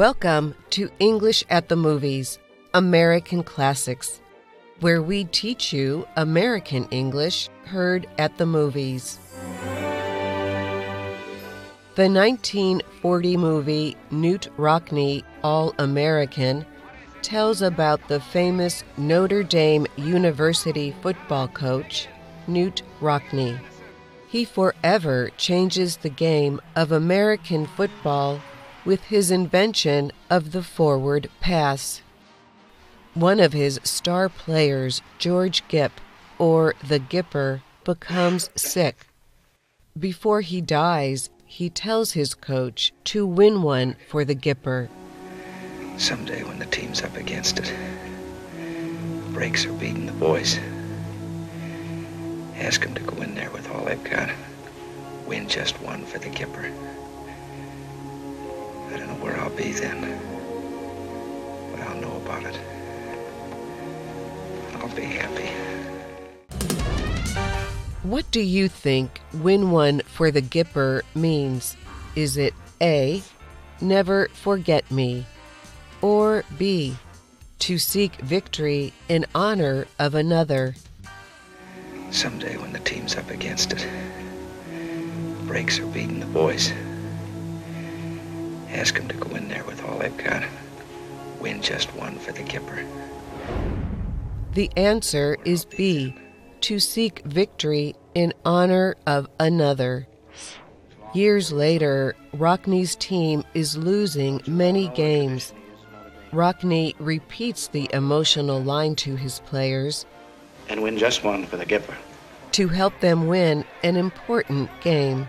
Welcome to English at the Movies, American Classics, where we teach you American English heard at the movies. The 1940 movie Knute Rockne All American tells about the famous Notre Dame University football coach, Knute Rockne. He forever changes the game of American football with his invention of the forward pass. One of his star players, George Gipp, or the Gipper, becomes sick. Before he dies, he tells his coach to win one for the Gipper. Someday when the team's up against it, breaks are beating the boys. Ask them to go in there with all they've got. Win just one for the Gipper. I don't know where I'll be then. But I'll know about it. I'll be happy. What do you think win one for the Gipper means? Is it A, never forget me, or B, to seek victory in honor of another? Someday when the team's up against it, breaks are beating the boys. Ask them to go in there with all they've got. Win just one for the Gipper. The answer is B, to seek victory in honor of another. Years later, Rockne's team is losing many games. Rockne repeats the emotional line to his players And win just one for the Gipper. to help them win an important game.